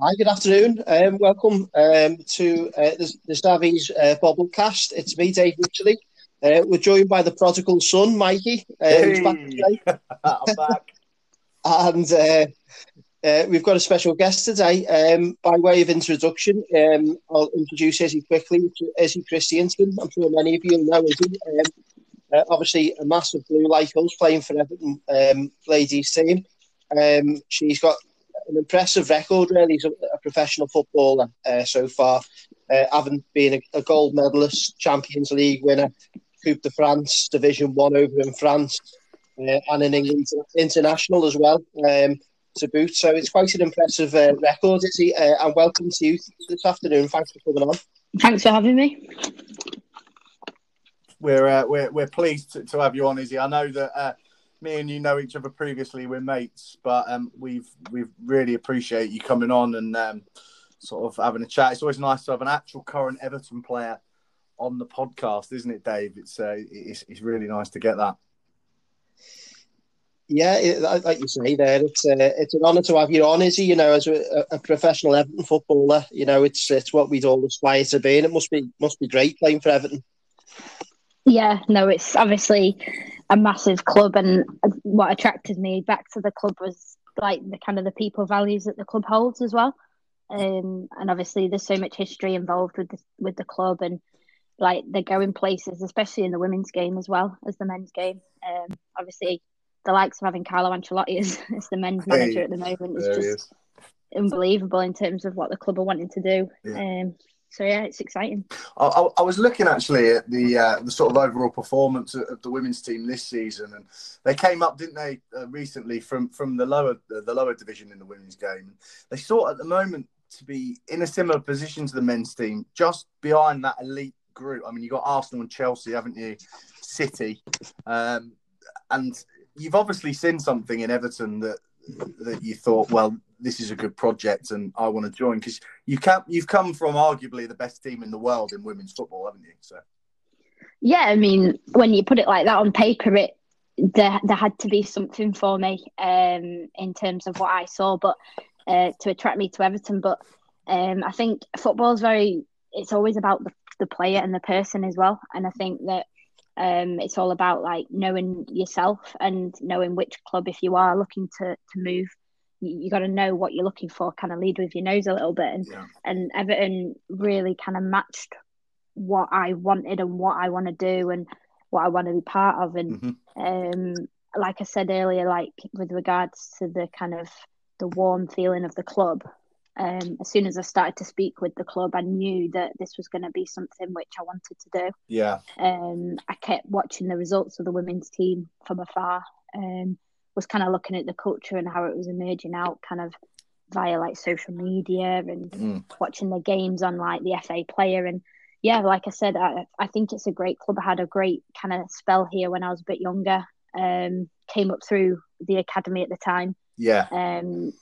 Hi, good afternoon. Um, welcome um, to uh, the, the Stavies uh, Bobblecast. It's me, Dave Mitchell. Uh, we're joined by the prodigal son, Mikey. Uh, Hey, back I'm back. and uh, uh, we've got a special guest today. Um, by way of introduction, um, I'll introduce Izzy quickly. Izzy Christiansen. I'm sure many of you know Izzy. Um, uh, obviously, a massive blue like us playing for Everton um, ladies team. Um, she's got an impressive record, really, as a, a professional footballer uh, so far. Uh, having been a, a gold medalist, Champions League winner, Coupe de France, Division One over in France, uh, and in England international as well. Um, to boot, so it's quite an impressive uh, record, Izzy? Uh, and welcome to you this afternoon. Thanks for coming on. Thanks for having me. We're uh, we're we're pleased to, to have you on, Izzy. I know that uh, me and you know each other previously. We're mates, but um, we've we've really appreciate you coming on and um, sort of having a chat. It's always nice to have an actual current Everton player on the podcast, isn't it, Dave? It's uh, it's, it's really nice to get that. Yeah, it, like like you say there, it's uh, it's an honour to have you on, Izzy. You know, as a, a professional Everton footballer, you know, it's it's what we'd all aspire to be, and it must be must be great playing for Everton. Yeah, no, it's obviously a massive club, and what attracted me back to the club was like the kind of the people values that the club holds as well. Um, and obviously, there's so much history involved with the, with the club, and like they're going places, especially in the women's game as well as the men's game. Um, obviously, the likes of having Carlo Ancelotti as, as the men's manager Hey, at the moment is just is. unbelievable in terms of what the club are wanting to do. Yeah. Um, so yeah, it's exciting. I, I, I was looking actually at the uh, the sort of overall performance of, the women's team this season, and they came up, didn't they, uh, recently from from the lower the lower division in the women's game. They sort at the moment to be in a similar position to the men's team, just behind that elite group. I mean, you got Arsenal and Chelsea, haven't you? City, um, and you've obviously seen something in Everton that that you thought, well, this is a good project, and I want to join because you can't you've come from arguably the best team in the world in women's football, haven't you? So Yeah, I mean, when you put it like that on paper, it there there had to be something for me um, in terms of what I saw, but uh, to attract me to Everton. But um, I think football is very. It's always about the, the player and the person as well, and I think that um, it's all about like knowing yourself and knowing which club, if you are looking to to move, you, you got to know what you're looking for. Kind of lead with your nose a little bit, and yeah, and Everton really kind of matched what I wanted and what I want to do and what I want to be part of. And Mhm. um, like I said earlier, like with regards to the kind of the warm feeling of the club, um, as soon as I started to speak with the club, I knew that this was going to be something which I wanted to do. yeah, Um, I kept watching the results of the women's team from afar. Um, was kind of looking at the culture and how it was emerging out, kind of via like social media and Mm. watching the games on like the FA player and yeah, like I said, I, I think it's a great club. I had a great kind of spell here when I was a bit younger. Um, came up through the academy at the time. yeah. Um,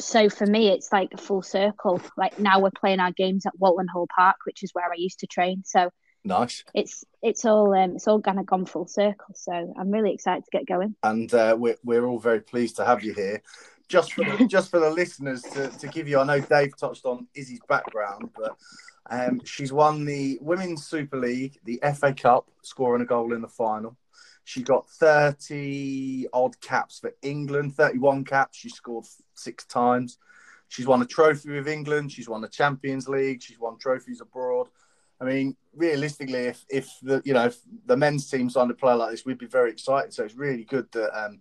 so for me, it's like a full circle. Like now we're playing our games at Walton Hall Park, which is where I used to train. So Nice. it's it's all um, it's all kind of gone full circle. So I'm really excited to get going. and uh, we're, we're all very pleased to have you here. Just for the, just for the listeners to, to give you, I know Dave touched on Izzy's background, but um, she's won the Women's Super League, the FA Cup, scoring a goal in the final. She got 30 odd caps for England, 31 caps. She scored six times. She's won a trophy with England. She's won the Champions League. She's won trophies abroad. I mean, realistically, if if the you know if the men's team signed a player like this, we'd be very excited. So it's really good that um,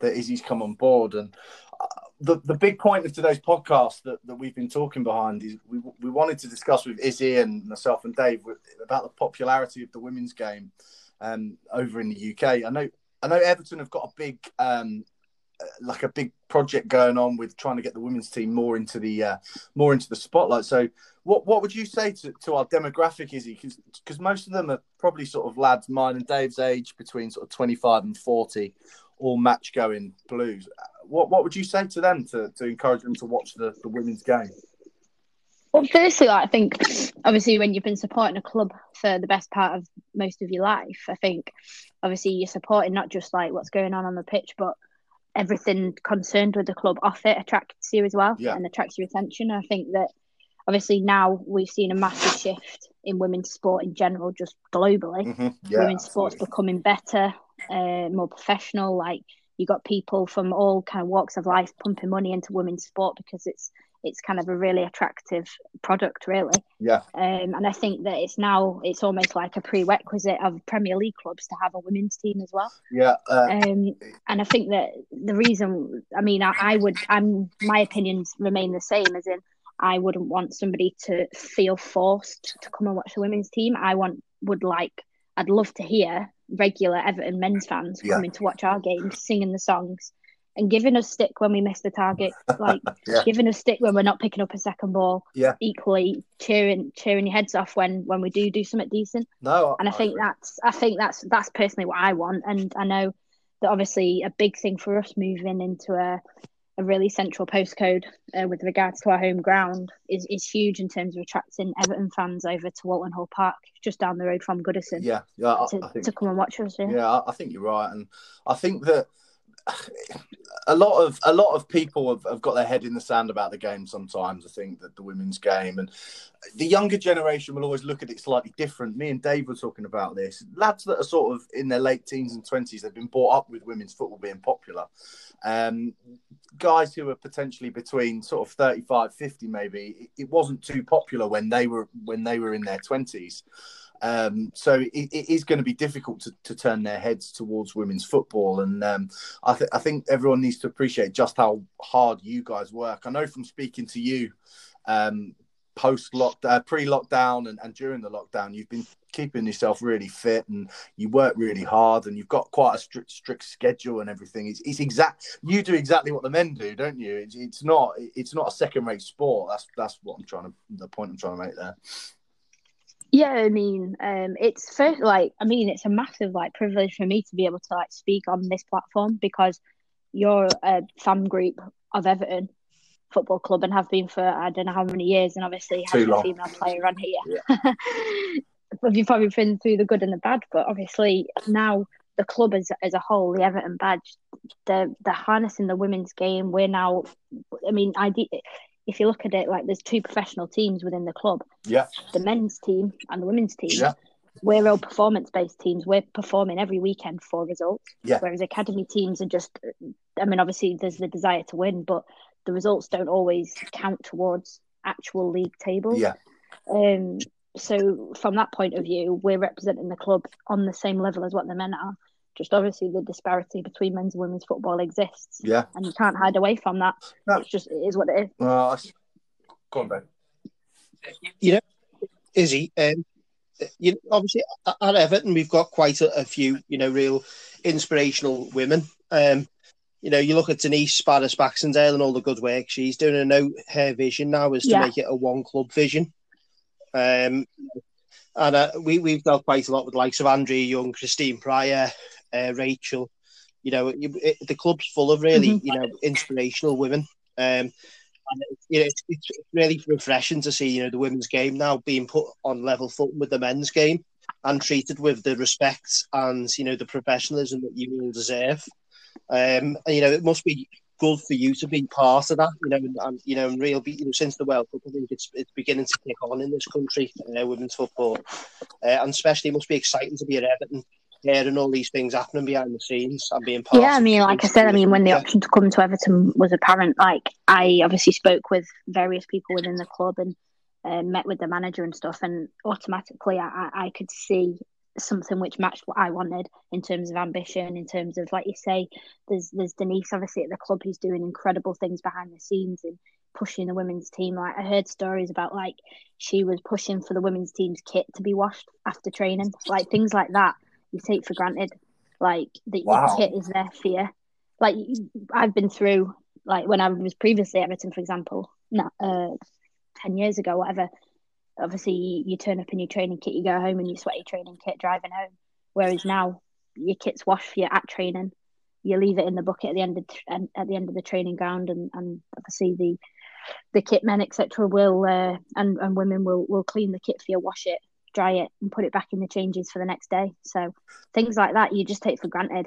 that Izzy's come on board. And uh, the the big point of today's podcast that, that we've been talking behind is we we wanted to discuss with Izzy and myself and Dave about the popularity of the women's game um, over in the UK. I know I know Everton have got a big um, uh, like a big project going on with trying to get the women's team more into the uh, more into the spotlight. So, what what would you say to, to our demographic, Izzy? Because most of them are probably sort of lads mine and Dave's age, between sort of twenty five and forty, all match going blues. What what would you say to them to, to encourage them to watch the, the women's game? Well, firstly, I think obviously when you've been supporting a club for the best part of most of your life, I think obviously you're supporting not just like what's going on on the pitch, but everything concerned with the club off it attracts you as well Yeah. and attracts your attention. I think that obviously now we've seen a massive shift in women's sport in general, just globally. Mhm. Yeah, women's sports becoming better, uh, more professional. Like you got people from all kind of walks of life pumping money into women's sport because it's it's kind of a really attractive product, really. Yeah. Um, and I think that it's now it's almost like a prerequisite of Premier League clubs to have a women's team as well. Yeah, uh, Um, and I think that the reason, I mean, I, I would, I'm, my opinions remain the same, as in, I wouldn't want somebody to feel forced to come and watch the women's team. I want, would like, I'd love to hear regular Everton men's fans Yeah. coming to watch our games, singing the songs, and giving us stick when we miss the target, like Yeah. giving us stick when we're not picking up a second ball. Yeah. Equally cheering, cheering your heads off when when we do do something decent no, and I think agree. that's I think that's that's personally what I want, and I know that obviously a big thing for us moving into a a really central postcode uh, with regards to our home ground is is huge in terms of attracting Everton fans over to Walton Hall Park, just down the road from Goodison, Yeah, yeah, I, to, I think to come and watch us. Yeah. Yeah, I- I think you're right, and I think that a lot of a lot of people have, have got their head in the sand about the game. Sometimes I think that the women's game and the younger generation will always look at it slightly different. Me and Dave were talking about this. Lads that are sort of in their late teens and twenties, they've been brought up with women's football being popular. Um, guys who are potentially between sort of 35, 50 maybe, it, it wasn't too popular when they were when they were in their twenties. Um, so it, it is going to be difficult to, to turn their heads towards women's football, and um, I, th- I think everyone needs to appreciate just how hard you guys work. I know from speaking to you um, post lock, uh, pre lockdown, and, and during the lockdown, you've been keeping yourself really fit, and you work really hard, and you've got quite a strict strict schedule and everything. It's, it's exact. You do exactly what the men do, don't you? It's, it's not it's not a second rate sport. That's that's what I'm trying to the point I'm trying to make there. Yeah, I mean, um, it's first like I mean, it's a massive like privilege for me to be able to like speak on this platform because you're a fan group of Everton Football Club and have been for I don't know how many years, and obviously Too have a female player on here. but you've probably been through the good and the bad, but obviously now the club as as a whole, the Everton badge, they're they're harnessing the women's game. We're now, I mean, I if you look at it, like there's two professional teams within the club Yeah, the men's team and the women's team. Yeah. We're all performance based teams. We're performing every weekend for results. Yeah. Whereas academy teams are just, I mean, obviously there's the desire to win, but the results don't always count towards actual league tables. yeah, Um, so from that point of view, we're representing the club on the same level as what the men are. Just obviously the disparity between men's and women's football exists, yeah. and you can't hide away from that. No. It's just it is what it is. Well, I- go on, Ben. You know, Izzy, um, you know, obviously at at Everton we've got quite a, a few, you know, real inspirational women. Um, you know, you look at Denise Barrett-Baxendale and all the good work she's doing. I know her vision now is to Yeah. make it a one club vision. Um, and uh, we we've dealt quite a lot with the likes of Andrea Young, Christine Pryor, uh, Rachel. You know, you- it, the club's full of really, Mhm. you know, inspirational women. Um, and it- you know, it's, it's really refreshing to see, you know, the women's game now being put on level footing with the men's game and treated with the respect and you know the professionalism that you all deserve. Um, and you know, it must be good for you to be part of that. You know, and, and you know, and real, you know, since the World Cup, I think it's it's beginning to kick on in this country, uh, women's football, uh, and especially it must be exciting to be at Everton. Hearing all these things happening behind the scenes and being part. Yeah, I mean, like I said, I mean, when the option to come to Everton was apparent, like I obviously spoke with various people within the club and uh, met with the manager and stuff, and automatically I, I I could see something which matched what I wanted in terms of ambition, in terms of like you say, there's there's Denise obviously at the club who's doing incredible things behind the scenes and pushing the women's team. Like I heard stories about like she was pushing for the women's team's kit to be washed after training, like things like that you take for granted. Like that Wow. your kit is there for you. Like I've been through like when I was previously at Everton, for example, no, uh, ten years ago, whatever. Obviously, you, you turn up in your training kit, you go home in your sweaty training kit, driving home. Whereas now, your kit's washed for you at training. You leave it in the bucket at the end of and at the end of the training ground, and, and obviously the the kit men etc. will uh, and and women will will clean the kit for you, wash it, dry it, and put it back in the changes for the next day. So things like that you just take for granted.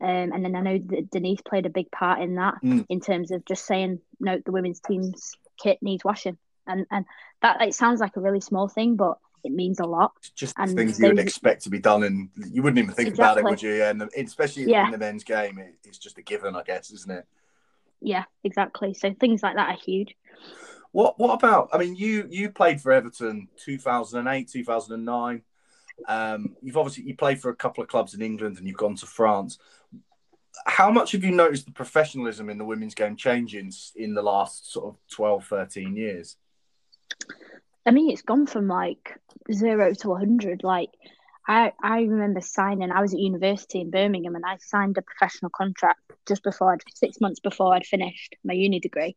Um, and then I know that Denise played a big part in that, Mm. in terms of just saying, no, the women's team's kit needs washing, and and that it sounds like a really small thing, but it means a lot. Just And things you would expect to be done, and you wouldn't even think about it, would you? And especially Yeah. in the men's game, it, it's just a given, I guess, isn't it? Yeah, exactly. So things like that are huge. What What about? I mean, you you played for Everton 2008, 2009. Um, you've obviously you played for a couple of clubs in England, and you've gone to France. How much have you noticed the professionalism in the women's game changing in the last sort of 12, 13 years? I mean, it's gone from like zero to 100. Like, I, I remember signing, I was at university in Birmingham and I signed a professional contract just before I'd, six months before I'd finished my uni degree.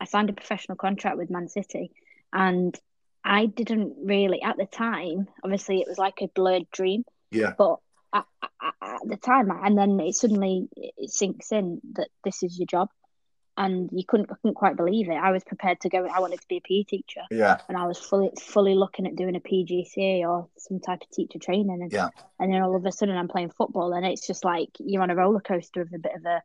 I signed a professional contract with Man City and I didn't really, at the time, obviously it was like a blurred dream, Yeah, but at, at, at the time, and then it suddenly it sinks in that this is your job. And you couldn't, I couldn't quite believe it. I was prepared to go. I wanted to be a PE teacher yeah, and I was fully fully looking at doing a PGCE or some type of teacher training, and Yeah. and then all of a sudden I'm playing football, and it's just like you're on a roller coaster of a bit of a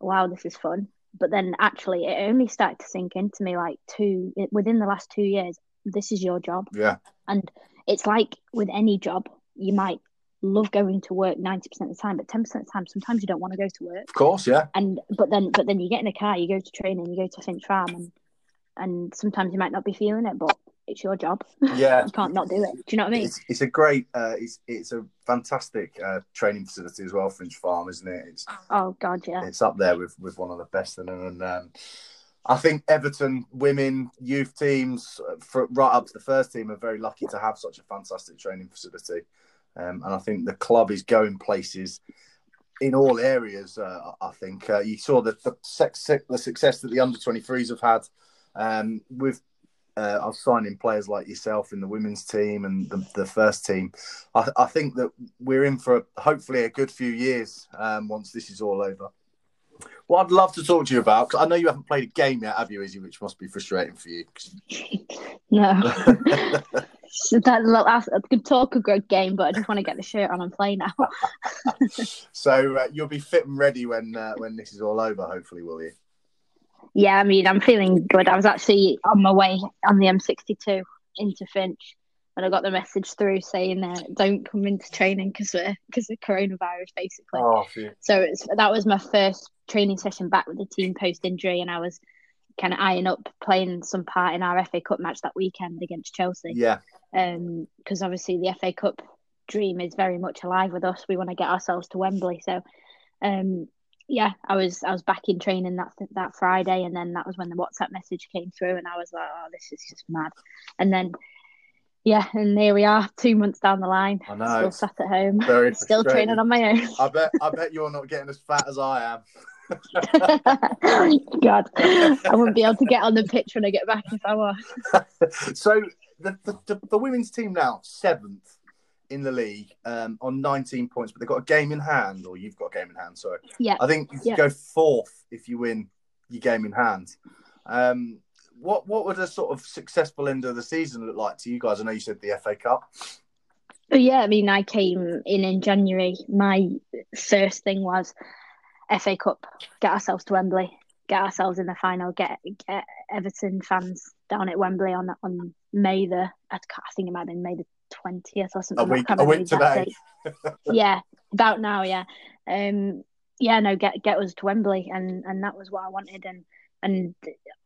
wow, this is fun. But then actually, it only started to sink into me like two within the last two years. This is your job, yeah, and it's like with any job, you might love going to work ninety percent of the time, but ten percent of the time, sometimes you don't want to go to work. Of course, yeah, and but then but then you get in a car, you go to training, you go to Finch Farm, and and sometimes you might not be feeling it, but it's your job. yeah. You can't not do it. Do you know what I mean? It's, it's a great, uh, it's it's a fantastic uh, training facility as well, Finch Farm, isn't it? It's Oh God, yeah, it's up there with, with one of the best. And, and um, I think Everton women youth teams, uh, for, right up to the first team, are very lucky to have such a fantastic training facility. Um, and I think the club is going places in all areas. Uh, I think uh, you saw the the, sex, the success that the under 23s have had um, with. Uh, I was signing players like yourself in the women's team and the, the first team. I, I think that we're in for hopefully a good few years um, once this is all over. What I'd love to talk to you about, because I know you haven't played a game yet, have you, Izzy? Which must be frustrating for you. no. So that, that's a good talk a good game, but I just want to get the shirt on and play now. so uh, you'll be fit and ready when uh, when this is all over, hopefully, will you? Yeah, I mean, I'm feeling good. I was actually on my way on the M62 into Finch, and I got the message through saying, uh, "Don't come into training because we're because of coronavirus, basically." Oh. So it's that was my first training session back with the team post injury, and I was kind of eyeing up playing some part in our FA Cup match that weekend against Chelsea. yeah, Um, because obviously the FA Cup dream is very much alive with us. We want to get ourselves to Wembley, so um, yeah, I was I was back in training that that Friday, and then that was when the WhatsApp message came through, and I was like, oh, this is just mad. And then yeah, and here we are, two months down the line, I know. still sat at home, Very still training on my own. I bet I bet you're not getting as fat as I am. God, I wouldn't be able to get on the pitch when I get back if I was. so the, the, the, the women's team now seventh in the league um, on 19 points, but they've got a game in hand, or you've got a game in hand. Sorry, Yeah. I think you Yeah. go fourth if you win your game in hand. Um, what what would a sort of successful end of the season look like to you guys? I know you said the FA Cup. Yeah, I mean, I came in in January. My first thing was FA Cup, get ourselves to Wembley, get ourselves in the final, get get Everton fans down at Wembley on on May the I think it might have been May the twentieth or something. A week a week today. yeah, about now, yeah. Um, yeah, no, get get us to Wembley, and and that was what I wanted, and and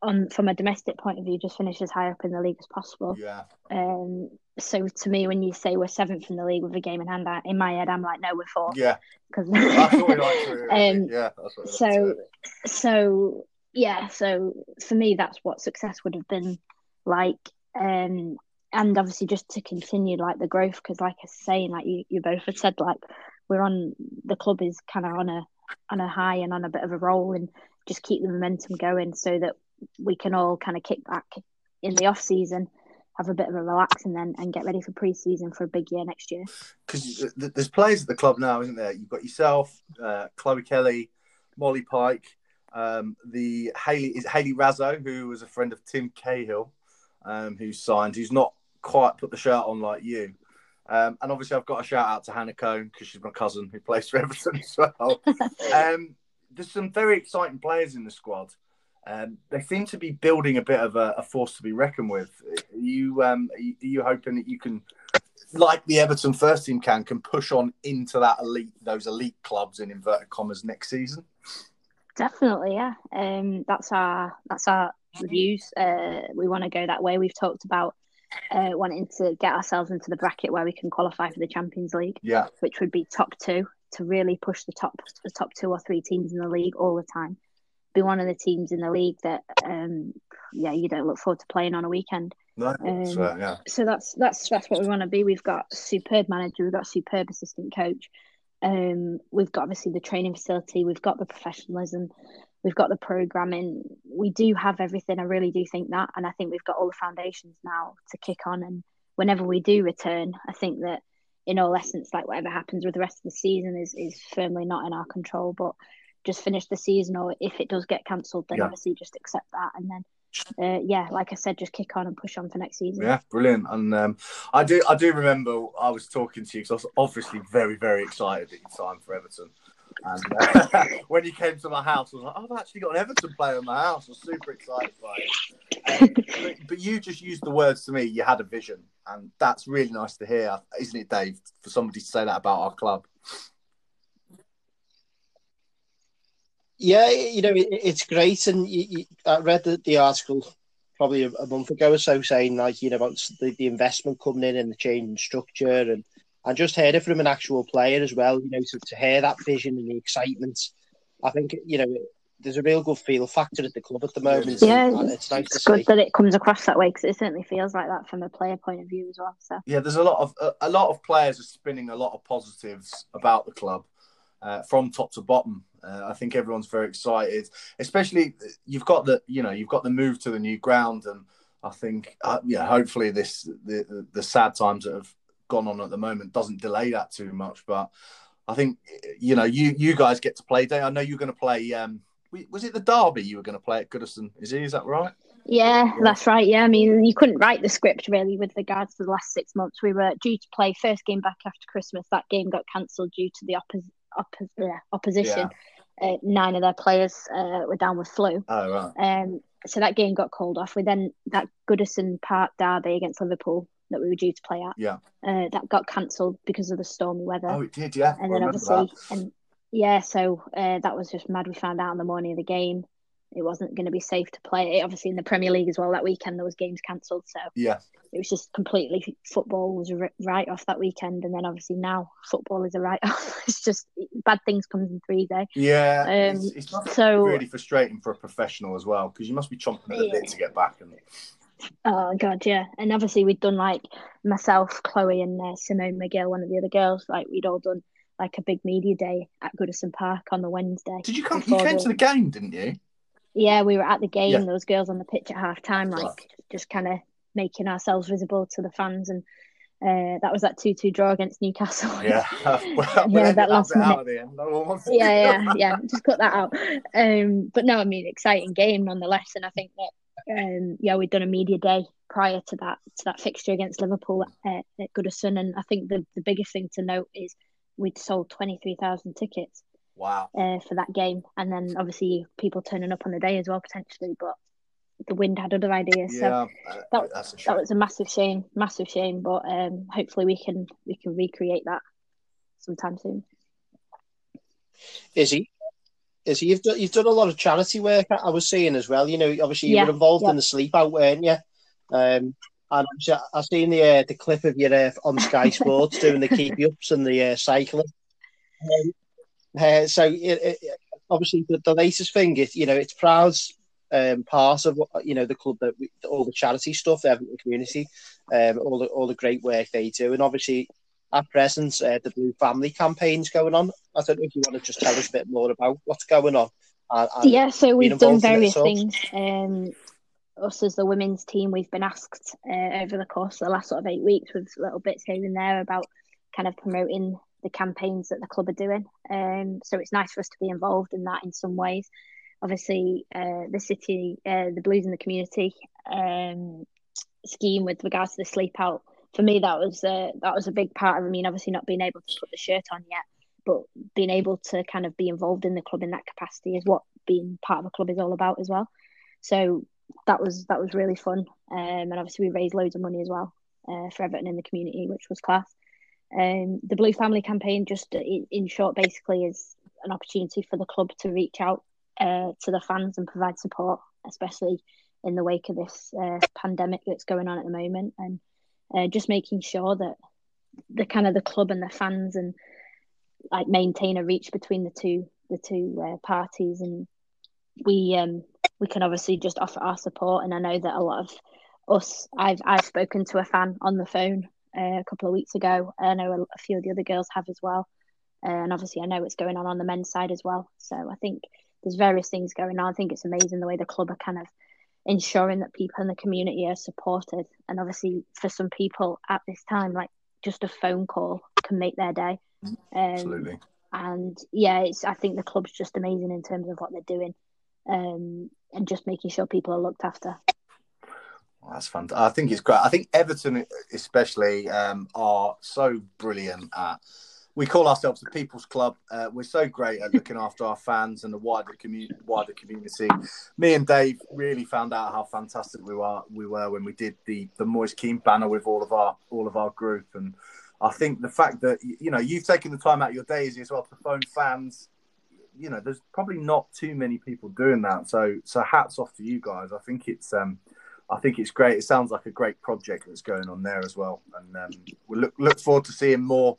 on from a domestic point of view, just finish as high up in the league as possible. Yeah, Um, so to me, when you say we're seventh in the league with a game in hand, I, in my head, I'm like, no, we're fourth. yeah. Because That's what we like to. Um, yeah, that's what we like so, so yeah, so for me, that's what success would have been like. Um, and obviously just to continue like the growth, because like I was saying, like you, you both had said, like we're on the club is kind of on a on a high and on a bit of a roll, and just keep the momentum going so that we can all kind of kick back in the off season, have a bit of a relax, and then and get ready for pre-season for a big year next year. because there's players at the club now, isn't there? You've got yourself, uh, Chloe Kelly, Molly Pike, um, the Haley is Hayley Raso, who was a friend of Tim Cahill, um, who's signed, who's not quite put the shirt on like you. Um, and obviously, I've got a shout out to Hannah Cohn because she's my cousin who plays for Everton as well. um, there's some very exciting players in the squad. Um, they seem to be building a bit of a, a force to be reckoned with. Are you, um, are you, are you hoping that you can, like the Everton first team can, can push on into that elite, those elite clubs in inverted commas next season? Definitely, yeah. Um, that's our that's our views. Uh, we want to go that way. We've talked about uh, wanting to get ourselves into the bracket where we can qualify for the Champions League. Yeah, which would be top two to really push the top the top two or three teams in the league all the time. Be one of the teams in the league that, um, yeah, you don't look forward to playing on a weekend. No, um, so, yeah. So that's that's that's what we want to be. We've got superb manager. We've got superb assistant coach. Um, we've got obviously the training facility. We've got the professionalism. We've got the programming. We do have everything. I really do think that, and I think we've got all the foundations now to kick on. And whenever we do return, I think that in all essence, like whatever happens with the rest of the season is is firmly not in our control. But just finish the season, or if it does get cancelled, then yeah. obviously just accept that, and then uh, yeah, like I said, just kick on and push on for next season. Yeah, brilliant. And um, I do, I do remember I was talking to you because I was obviously very, very excited at your time for Everton. And uh, when he came to my house, I was like, oh, I've actually got an Everton player in my house. I was super excited by it. Um, but, but, you just used the words to me. You had a vision, and that's really nice to hear, isn't it, Dave? For somebody to say that about our club. Yeah, you know, it, it's great, and you, you, I read the, the article probably a, a, month ago or so saying like you know about the, the investment coming in and the change in structure and and just heard it from an actual player as well. You know, to, to hear that vision and the excitement, I think you know there's a real good feel factor at the club at the moment. Yeah, it's nice it's good see. that it comes across that way because it certainly feels like that from a player point of view as well. So yeah, there's a lot of a, a lot of players are spinning a lot of positives about the club uh, from top to bottom. Uh, I think everyone's very excited, especially you've got the you know you've got the move to the new ground, and I think uh, yeah, hopefully this the, the, the sad times that have gone on at the moment doesn't delay that too much. But I think you know you you guys get to play. Day I know you're going to play. Um, was it the derby you were going to play at Goodison? Izzy? Is that right? Yeah, yeah, that's right. Yeah, I mean, you couldn't write the script really with regards to the last six months. We were due to play first game back after Christmas. That game got cancelled due to the opposite oppo- yeah, opposition. Yeah. Uh, nine of their players uh, were down with flu. Oh, right. Um, so that game got called off. We then that Goodison Park derby against Liverpool that we were due to play at. Yeah. Uh, that got cancelled because of the stormy weather. Oh, it did, yeah. And then obviously, that. and yeah, so uh, that was just mad. We found out on the morning of the game it wasn't going to be safe to play. Obviously, in the Premier League as well, that weekend there was games cancelled. So yeah, it was just completely football was a write off that weekend, and then obviously now football is a write off. it's just bad things comes in three days. Yeah, um, it's, it's so really frustrating for a professional as well because you must be chomping at the yeah. bit to get back and. Oh god, yeah, and obviously we'd done like myself, Chloe, and uh, Simone Magill, one of the other girls. Like we'd all done like a big media day at Goodison Park on the Wednesday. Did you come? You came the... to the game, didn't you? Yeah, we were at the game. Yeah. Those girls on the pitch at half time, like right. just kind of making ourselves visible to the fans. And uh, that was that 2 2 draw against Newcastle. Yeah, well, yeah, that last minute. No yeah, yeah, yeah. Just cut that out. Um, but no, I mean, exciting game nonetheless. And I think that, um, yeah, we'd done a media day prior to that to that fixture against Liverpool at, at Goodison. And I think the, the biggest thing to note is we'd sold 23,000 tickets. Wow. Uh, for that game, and then obviously people turning up on the day as well potentially, but the wind had other ideas. Yeah, so that, that was a massive shame, massive shame. But um, hopefully we can we can recreate that sometime soon. Izzy? Izzy? You've done, you've done a lot of charity work. I was seeing as well. You know, obviously you yeah, were involved yeah. in the sleep out, weren't you? Um, and I've seen the uh, the clip of you uh, on Sky Sports doing the keep ups and the uh, cycling. Um, uh, so it, it, obviously the, the, latest thing is you know it's proud um, part of you know the club that we, all the charity stuff, the community, um, all the all the great work they do, and obviously at present uh, the Blue Family campaign's going on. I don't know if you want to just tell us a bit more about what's going on. And, and yeah, so we've done various things. Um, us as the women's team, we've been asked uh, over the course of the last sort of eight weeks with little bits here and there about kind of promoting the campaigns that the club are doing. Um, so it's nice for us to be involved in that in some ways. Obviously, uh, the city, uh, the Blues in the community um, scheme with regards to the sleep out for me, that was uh, that was a big part of. I mean, obviously not being able to put the shirt on yet, but being able to kind of be involved in the club in that capacity is what being part of a club is all about as well. So that was that was really fun, um, and obviously we raised loads of money as well uh, for Everton in the community, which was class. Um, the Blue Family campaign, just in, in, short, basically is an opportunity for the club to reach out uh, to the fans and provide support, especially in the wake of this uh, pandemic that's going on at the moment, and uh, just making sure that the kind of the club and the fans and like maintain a reach between the two the two uh, parties, and we um, we can obviously just offer our support. And I know that a lot of us, I've I've spoken to a fan on the phone uh, a couple of weeks ago. I know a, few of the other girls have as well, uh, and obviously I know what's going on on the men's side as well. So I think there's various things going on. I think it's amazing the way the club are kind of ensuring that people in the community are supported. And obviously, for some people at this time, like just a phone call can make their day. Um, Absolutely. And yeah, it's I think the club's just amazing in terms of what they're doing, um, and just making sure people are looked after. Well, that's fun. I think it's great. I think Everton, especially, um, are so brilliant at. We call ourselves the People's Club. Uh, we're so great at looking after our fans and the wider community. Wider community. Me and Dave really found out how fantastic we were. We were when we did the the Moise Kean banner with all of our all of our group, and I think the fact that you know you've taken the time out of your days as well to phone fans you know, there's probably not too many people doing that. So, so hats off to you guys. I think it's, um, I think it's great. It sounds like a great project that's going on there as well, and um, we look look forward to seeing more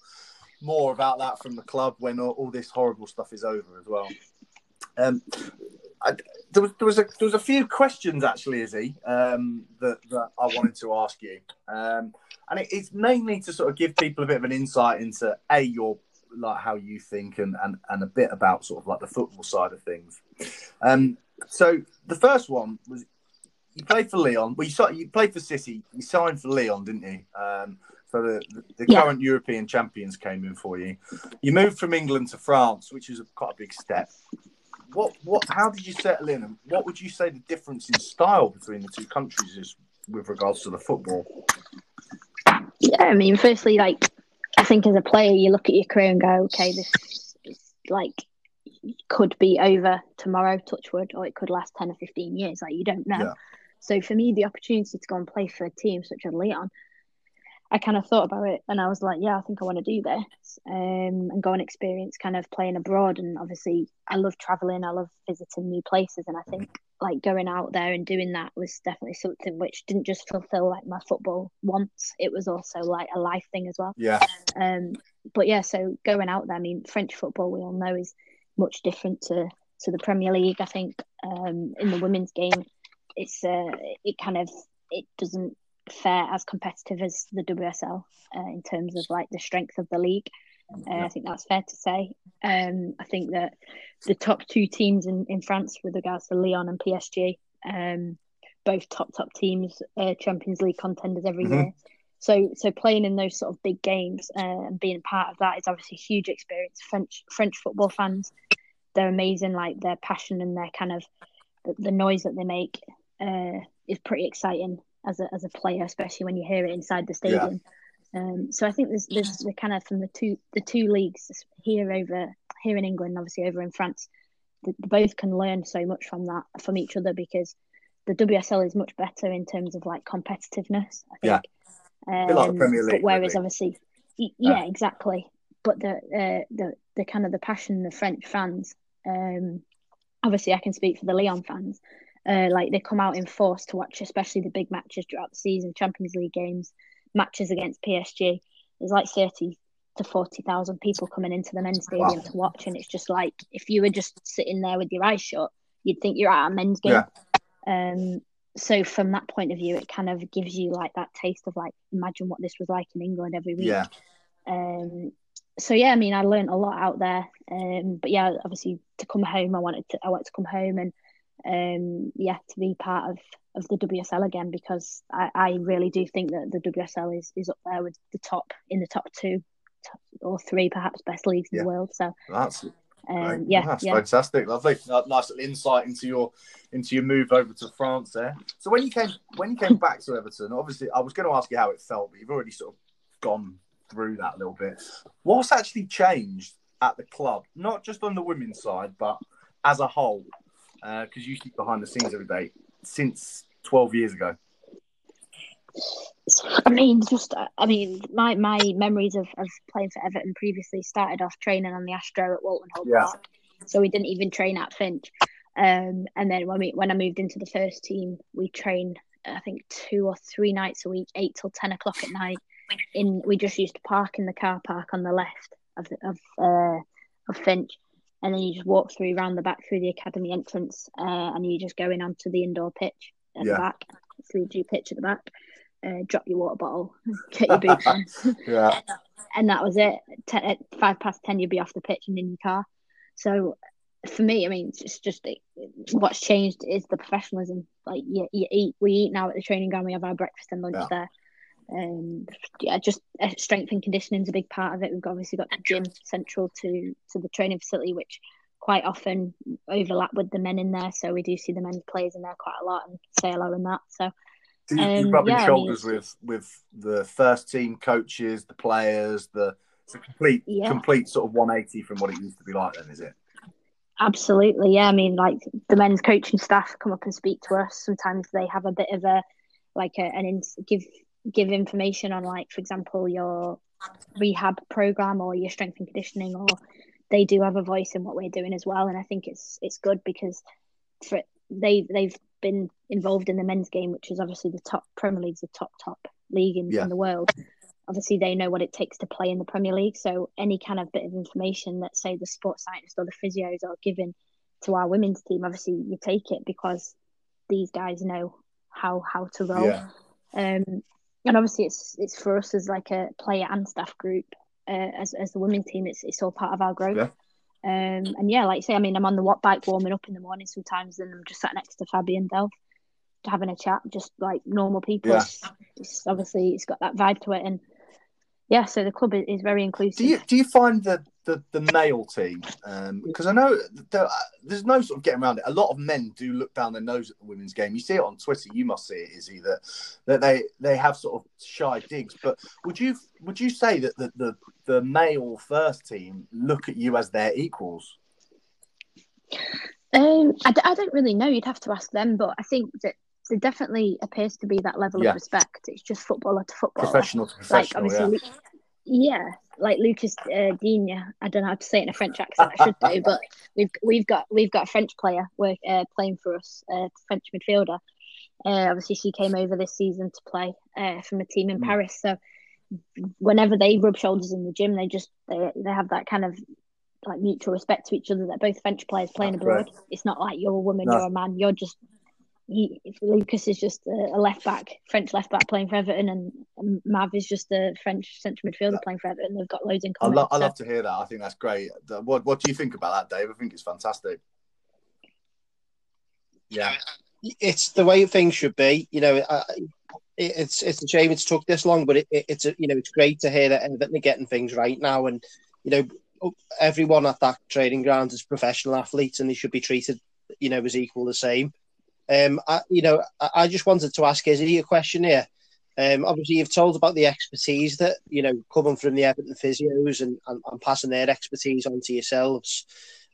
more about that from the club when all, all this horrible stuff is over as well. Um, I, there was there was a there was a few questions actually, Izzy, um, that that I wanted to ask you, um, and it, it's mainly to sort of give people a bit of an insight into a your like how you think and and and a bit about sort of like the football side of things. Um, so the first one was you played for Lyon. Well, you, you played for City. You signed for Lyon, didn't you? Um, so the, the, yeah. current European champions came in for you. You moved from England to France, which is a, quite a big step. What what? How did you settle in? And what would you say the difference in style between the two countries is with regards to the football? Yeah, I mean, firstly, like I think as a player, you look at your career and go, okay, this is like could be over tomorrow, touchwood, or it could last 10 or 15 years. Like, you don't know. Yeah. So for me, the opportunity to go and play for a team such as Lyon, I kind of thought about it and I was like, yeah, I think I want to do this um, and go and experience kind of playing abroad. And obviously, I love traveling, I love visiting new places. And I think like going out there and doing that was definitely something which didn't just fulfill like my football wants, it was also like a life thing as well. Yeah. Um, but yeah, so going out there, I mean, French football, we all know is much different to, to the Premier League. I think um, in the women's game, it's uh, it kind of it doesn't fare as competitive as the WSL uh, in terms of like the strength of the league. Uh, I think that's fair to say. Um, I think that the top two teams in, in France, with regards to Lyon and PSG, um, both top top teams, uh, Champions League contenders every mm-hmm. year. So so playing in those sort of big games uh, and being part of that is obviously a huge experience. French French football fans, they're amazing. Like their passion and their kind of the, the noise that they make uh, is pretty exciting as a as a player, especially when you hear it inside the stadium. Yeah. Um, so I think there's there's the kind of from the two the two leagues here over here in England, obviously over in France, the, both can learn so much from that from each other because the WSL is much better in terms of like competitiveness. I think. Yeah. Um, like Premier League, but whereas obviously, yeah, yeah, exactly. But the uh, the the kind of the passion the French fans. Um, obviously, I can speak for the Lyon fans. Uh, like they come out in force to watch, especially the big matches throughout the season, Champions League games, matches against PSG. There's like thirty to forty thousand people coming into the men's stadium wow. to watch, and it's just like if you were just sitting there with your eyes shut, you'd think you're at a men's game. Yeah. Um, so from that point of view, it kind of gives you like that taste of like imagine what this was like in England every week. Yeah. Um, so yeah, I mean, I learned a lot out there. Um, but yeah, obviously to come home, I wanted to I wanted to come home and um, yeah, to be part of, of the WSL again because I, I really do think that the WSL is, is up there with the top in the top two top, or three perhaps best leagues in the world. So that's Um, yeah, that's yeah. fantastic, lovely. Nice little insight into your into your move over to France there. So when you came when you came back to Everton, obviously I was going to ask you how it felt, but you've already sort of gone through that a little bit. What's actually changed at the club, not just on the women's side, but as a whole? Because you keep behind the scenes every day since twelve years ago. I mean, just I mean, my my memories of, of playing for Everton previously started off training on the Astro at Walton Hall Yeah. Park, so we didn't even train at Finch. Um, and then when we when I moved into the first team, we trained I think two or three nights a week, eight till ten o'clock at night. In we just used to park in the car park on the left of the, of uh, of Finch, and then you just walk through round the back through the academy entrance, uh, and you just go in onto the indoor pitch at Yeah. the back, 3G pitch at the back. Uh, drop your water bottle, get your boots on, Yeah, and that was it. Ten, at five past ten, you'd be off the pitch and in your car. So for me, I mean, it's just it, what's changed is the professionalism. Like you, you eat, we eat now at the training ground. We have our breakfast and lunch Yeah. there. Um, yeah, just uh, strength and conditioning is a big part of it. We've obviously got the gym central to to the training facility, which quite often overlap with the men in there. So we do see the men's players in there quite a lot and say hello and that. So so you, you Um, rubbing yeah, I mean, shoulders with with the first team coaches, the players, the it's a complete Yeah. complete sort of one eighty from what it used to be like. Then is it? Absolutely, yeah. I mean, like the men's coaching staff come up and speak to us. Sometimes they have a bit of a like a, an ins give give information on like, for example, your rehab program or your strength and conditioning, or they do have a voice in what we're doing as well. And I think it's it's good because for they they've been involved in the men's game, which is obviously the top Premier League's the top top league in, Yeah. in the world. Obviously, they know what it takes to play in the Premier League. So any kind of bit of information that say the sports scientists or the physios are giving to our women's team, obviously you take it because these guys know how how to roll. Yeah. Um, and obviously it's it's for us as like a player and staff group, uh, as as the women's team, it's it's all part of our growth. Yeah. Um, and yeah, like say, I mean, I'm on the watt bike warming up in the morning sometimes, and I'm just sat next to Fabian Delph, having a chat, just like normal people. Yeah. It's, it's obviously it's got that vibe to it, and yeah, so the club is, is very inclusive. Do you do you find the the, the male team? Because I know there, there's no sort of getting around it. A lot of men do look down their nose at the women's game. You see it on Twitter. You must see it, Izzy, that that they they have sort of shy digs. But would you would you say that the the, the male first team look at you as their equals? Um, I, d- I don't really know. You'd have to ask them, but I think that there definitely appears to be that level Yeah. of respect. It's just footballer to footballer. Professional to like professional, obviously, yeah. Yeah, like Lucas uh, Digne. I don't know how to say it in a French accent. I should do, but we've we've got we've got a French player work uh, playing for us, uh, French midfielder. Uh, obviously, she came over this season to play uh, from a team in Mm. Paris. So whenever they rub shoulders in the gym, they just they they have that kind of like mutual respect to each other. They're both French players playing That's abroad. It's not like you're a woman, No. you're a man. You're just he. Lucas is just a, a left back, French left back playing for Everton, and and Mav is just a French central midfielder playing for Everton. They've got loads in I, common. lo- I love to hear that. I think that's great. The- What What do you think about that, Dave? I think it's fantastic. Yeah, it's the way things should be. You know, I, it's it's a shame it's took this long, but it, it, it's a, you know it's great to hear that Everton are getting things right now, and you know everyone at that training ground is professional athletes, and they should be treated you know as equal the same. Um, I, you know, I, I just wanted to ask—is Izzy a question here. Um, obviously, you've told about the expertise that you know coming from the Everton physios and, and, and passing their expertise on to yourselves.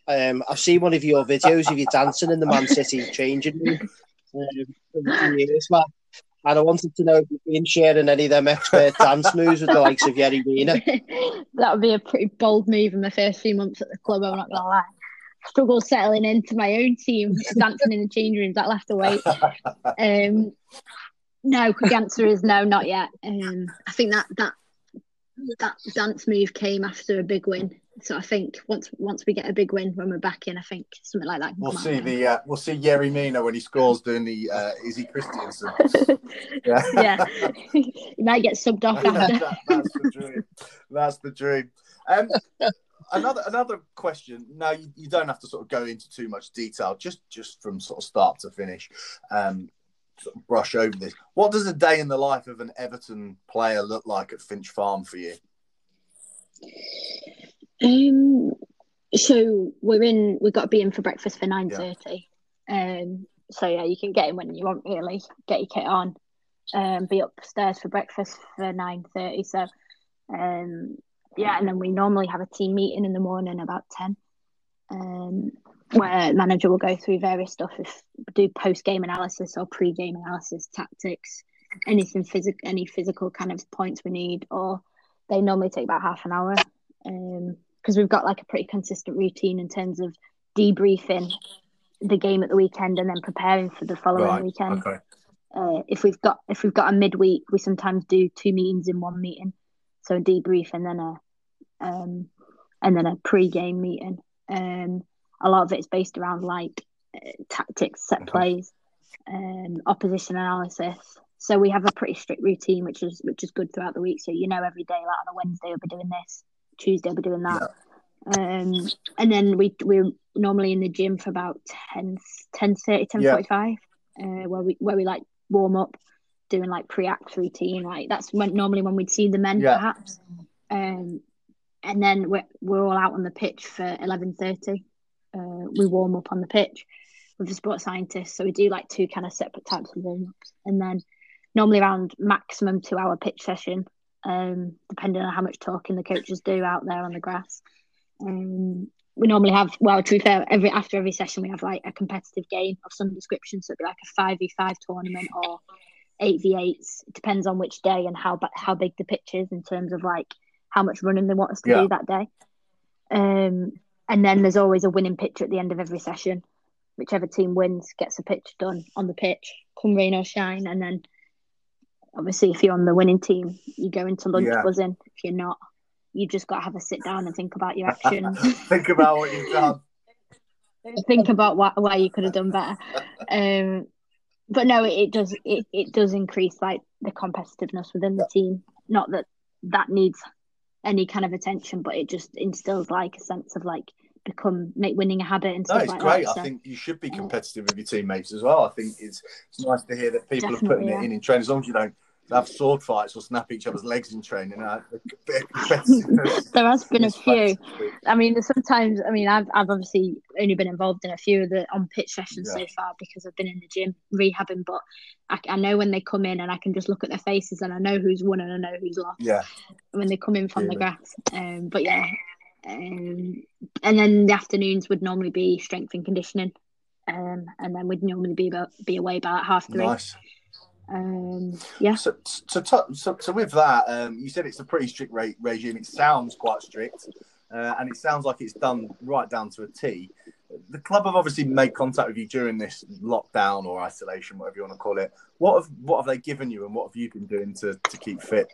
Um, I've seen one of your videos of you dancing in the Man City changing room um, years back. And I wanted to know if you've been sharing any of them expert dance moves with the likes of Yerry Mina. that would be a pretty bold move in my first few months at the club. I'm not gonna lie. Struggle settling into my own team, dancing in the change rooms. That'll have to wait. Um, no, the answer is no, not yet. Um, I think that that that dance move came after a big win. So I think once once we get a big win when we're back in, I think something like that. We'll come out see the uh, we'll see Yerry Mina when he scores doing the uh, Izzy Christiansen. Yeah, yeah, you might get subbed off after. That- that's the dream. That's the dream. Um, another another question. Now you, you don't have to sort of go into too much detail. Just just from sort of start to finish. Um, sort of brush over this. What does a day in the life of an Everton player look like at Finch Farm for you? Um, So we're in. We've got to be in for breakfast for nine thirty. Yeah. Um. So yeah, you can get in when you want. Really, get your kit on. Um. Be upstairs for breakfast for nine thirty. So, um. Yeah, and then we normally have a team meeting in the morning about ten. Um. Where manager will go through various stuff, if do post game analysis or pre game analysis, tactics, anything physical, any physical kind of points we need, or they normally take about half an hour. Um because we've got like a pretty consistent routine in terms of debriefing the game at the weekend and then preparing for the following right. weekend. Okay. Uh, if we've got if we've got a midweek, we sometimes do two meetings in one meeting, so a debrief and then a um, and then a pre-game meeting. Um, a lot of it is based around like uh, tactics, set okay. plays, um, opposition analysis. So we have a pretty strict routine, which is which is good throughout the week. So you know every day, like on a Wednesday, we'll be doing this. Tuesday we'll be doing that. Yeah. Um, and then we we're normally in the gym for about 10, 10 30, 10 yeah. 45, uh, where we where we like warm up, doing like pre-act routine. Like that's when normally when we'd see the men yeah. perhaps. Um, and then we're we're all out on the pitch for eleven thirty. Uh, we warm up on the pitch with the sports scientists. So we do like two kind of separate types of warm ups, and then normally around maximum two hour pitch session um, depending on how much talking the coaches do out there on the grass. Um, we normally have, well, to be fair, every after every session we have like a competitive game of some description. So it'd be like a five v five tournament or eight v eights. It depends on which day and how how big the pitch is in terms of like how much running they want us to yeah. do that day. Um, and then there's always a winning pitch at the end of every session. Whichever team wins gets a pitch done on the pitch, come rain or shine, and then obviously if you're on the winning team, you go into lunch yeah. buzzing. If you're not, you just got to have a sit down and think about your actions. think about what you've done. think about what why you could have done better. Um, but no, it, it does it, it does increase like the competitiveness within the team. Not that that needs any kind of attention, but it just instills like a sense of like become make winning a habit and stuff no, it's like great. That, I think you should be competitive with your teammates as well. I think it's it's nice to hear that people are putting yeah. it in in training as long as you don't have sword fights or snap each other's legs in training. Uh, there has been a few. I mean, sometimes. I mean, I've I've obviously only been involved in a few of the on pitch sessions yeah. so far because I've been in the gym rehabbing. But I, I, know when they come in, and I can just look at their faces, and I know who's won and I know who's lost. Yeah. When they come in from the grass, um, but yeah, um, and then the afternoons would normally be strength and conditioning, um, and then we'd normally be about be away about half three. Nice. Um, yeah. So, so, so, so with that, um, you said it's a pretty strict re- regime. It sounds quite strict, uh, and it sounds like it's done right down to a T. The club have obviously made contact with you during this lockdown or isolation, whatever you want to call it. What have what have they given you, and what have you been doing to, to keep fit?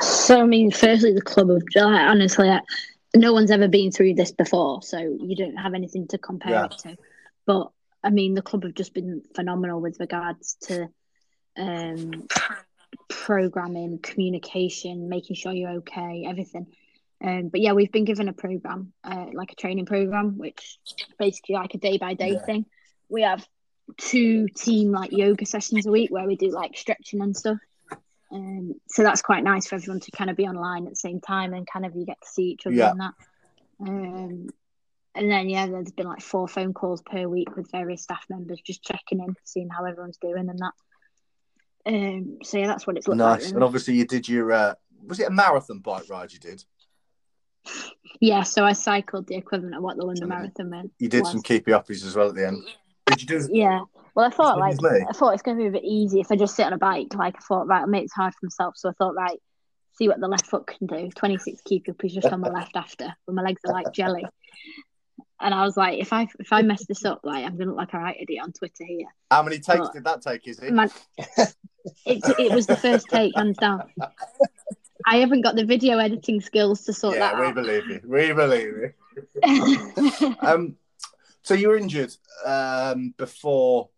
So I mean, firstly, the club of honestly, no one's ever been through this before, so you don't have anything to compare yeah. it to. But I mean, the club have just been phenomenal with regards to um, programming, communication, making sure you're okay, everything. Um, but yeah, we've been given a program, uh, like a training program, which basically like a day by day thing. We have two team like yoga sessions a week where we do like stretching and stuff. Um, so that's quite nice for everyone to kind of be online at the same time and kind of you get to see each other yeah. and that. Um, and then yeah, there's been like four phone calls per week with various staff members just checking in, seeing how everyone's doing and that. Um, so yeah, that's what it's looked nice. Like, and obviously, you did your uh, was it a marathon bike ride you did? Yeah, so I cycled the equivalent of what the London Marathon meant. You did was. some keepy uppies as well at the end. Did you do? Yeah. Well, I thought like I thought it's going to be a bit easy if I just sit on a bike. Like I thought, right, I'll make it hard for myself. So I thought, right, see what the left foot can do. Twenty six keep uppies just on my left after, but my legs are like jelly. And I was like, if I if I mess this up, like I'm gonna look like a right idiot on Twitter here. How many takes but, did that take? Is it? Man, it it was the first take, hands down. I haven't got the video editing skills to sort yeah, that out. we believe you. We believe you. um, so you were injured um, before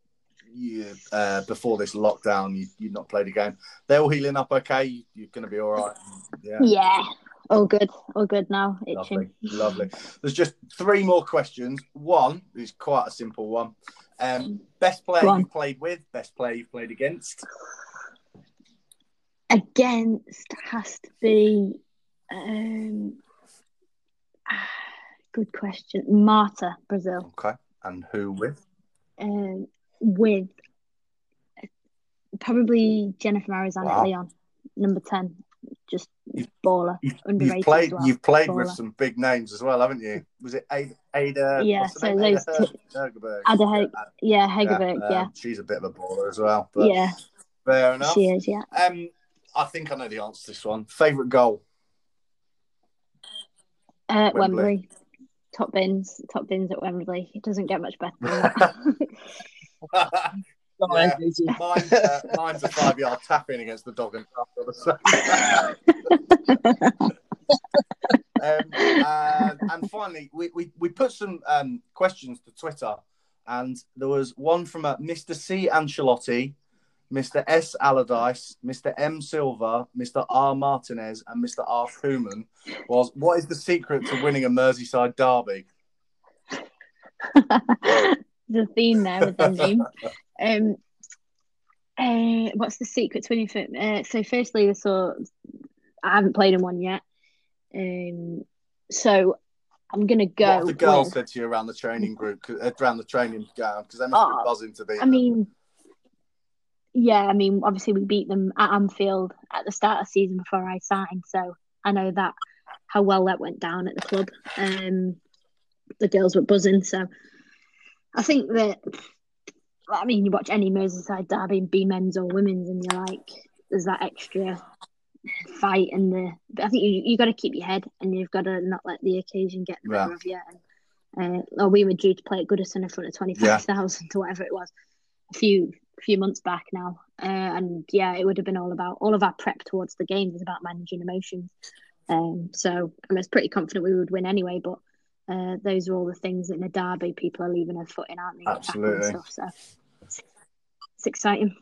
you uh, before this lockdown. You you not played a game. They're all healing up okay. You, are going to be all right. Yeah. Yeah. All good. All good now. Itching. Lovely. Lovely. There's just three more questions. One is quite a simple one. Um, best player you played with. Best player you've played against. Against has to be. Um, Good question. Marta, Brazil. Okay. And who with? Um, with uh, probably Dzsenifer Marozsán Wow. at Lyon, number 10. Just You've- baller. You've, you've played. well. You've played with some big names as well, haven't you? Was it Ada? Ada Yeah, so name? those Ada two- Hegerberg. Ada Heg- Yeah, Yeah, Hegerberg, yeah. um, she's a bit of a baller as well. But Yeah, fair enough. she is, yeah. Um, I think I know the answer to this one. Favorite goal? Uh, Wembley. Wembley. Top bins, top bins at Wembley. It doesn't get much better than that. Yeah. ahead, Daisy. Mine, uh, mine's a five-yard tap in against the dog and duck on the side. Um, and, and finally, we, we, we put some um, questions to Twitter, and there was one from uh, Mr. C. Ancelotti, Mr. S. Allardyce, Mr. M. Silva, Mr. R. Martinez, and Mr. R. Koeman. Was what is the secret to winning a Merseyside derby? the theme there with the name. Um, uh, what's the secret to winning? For, uh, so, firstly, so I haven't played in one yet. Um, so I'm gonna go. what the girls with- said to you around the training group, uh, around the training ground? Because they must Oh, be buzzing to be. I mean, yeah, I mean, obviously we beat them at Anfield at the start of the season before I signed, so I know that how well that went down at the club. Um, the girls were buzzing, so I think that. I mean, you watch any Merseyside derby, be men's or women's, and you're like, there's that extra fight and the. But I think you you got to keep your head, and you've got to not let the occasion get the better Yeah. of you. And, uh, or we were due to play at Goodison in front of twenty five thousand or whatever it was a few few months back now. Uh, and yeah, it would have been all about all of our prep towards the game was about managing emotions. Um, so I was pretty confident we would win anyway, but uh, those are all the things that in a derby people are leaving their foot in, aren't they? Attacking Absolutely. Stuff, so it's exciting.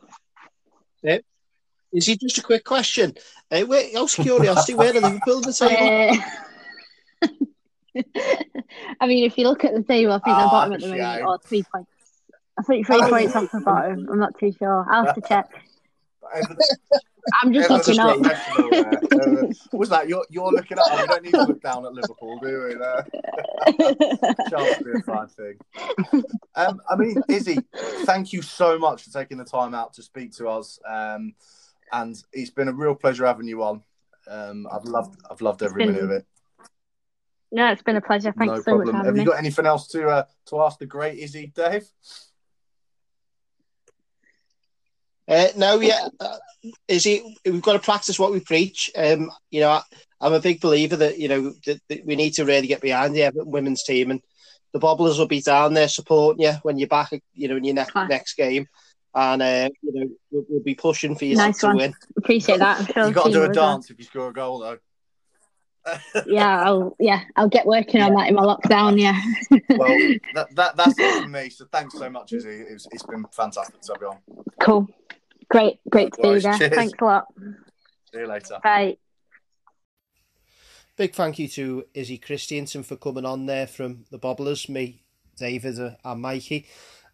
Is he just a quick question? Uh, where, out of curiosity, where are Liverpool the table? Uh, I mean, if you look at the table, I think the bottom at the moment, or three points. I think three Oh. points off the bottom. I'm not too sure. I'll have to check. I'm just looking up. there. Uh, What's that? You're you're looking up. We don't need to look down at Liverpool, do we? Uh, chance to be a fine thing. Um, I mean, Izzy, thank you so much for taking the time out to speak to us. Um, and it's been a real pleasure having you on. Um, I've loved I've loved every been- minute of it. No, it's been a pleasure. Thanks no so much problem. for Have you me. got anything else to uh, to ask the great Izzy, Dave? Uh, no, yeah. Uh, is it? We've got to practice what we preach. Um, you know, I, I'm a big believer that you know that, that we need to really get behind the Everton women's team, and the Bobblers will be down there supporting you when you're back. You know, in your next Class. next game, and uh, you know we'll, we'll be pushing for you Nice to one. win. Appreciate that. Sure you the got to do a will as well. dance if you score a goal, though. Yeah, I'll yeah, I'll get working on that in my lockdown. Yeah. well, that, that that's it from me. So thanks so much, Izzy. It's, it's been fantastic to have you on. cool. Great, great to be there. Cheers. Thanks a lot. See you later. Bye. Big thank you to Izzy Christiansen for coming on there from the Bobblers, me, David, uh, and Mikey.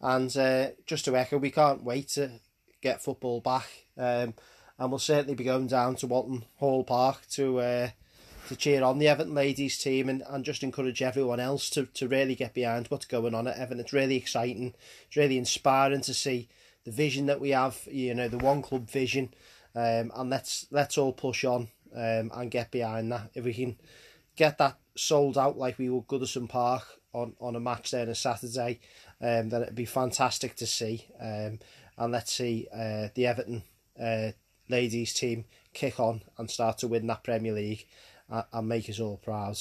And uh, just to echo, we can't wait to get football back. Um, and we'll certainly be going down to Walton Hall Park to uh, to cheer on the Everton ladies team and, and just encourage everyone else to, to really get behind what's going on at Everton. It's really exciting. It's really inspiring to see the vision that we have, you know, the one club vision. Um, and let's let's all push on um, and get behind that. If we can get that sold out like we will Goodison Park on, on a match there on a Saturday, um, then it'd be fantastic to see. Um, and let's see uh, the Everton uh, ladies team kick on and start to win that Premier League and, and make us all proud.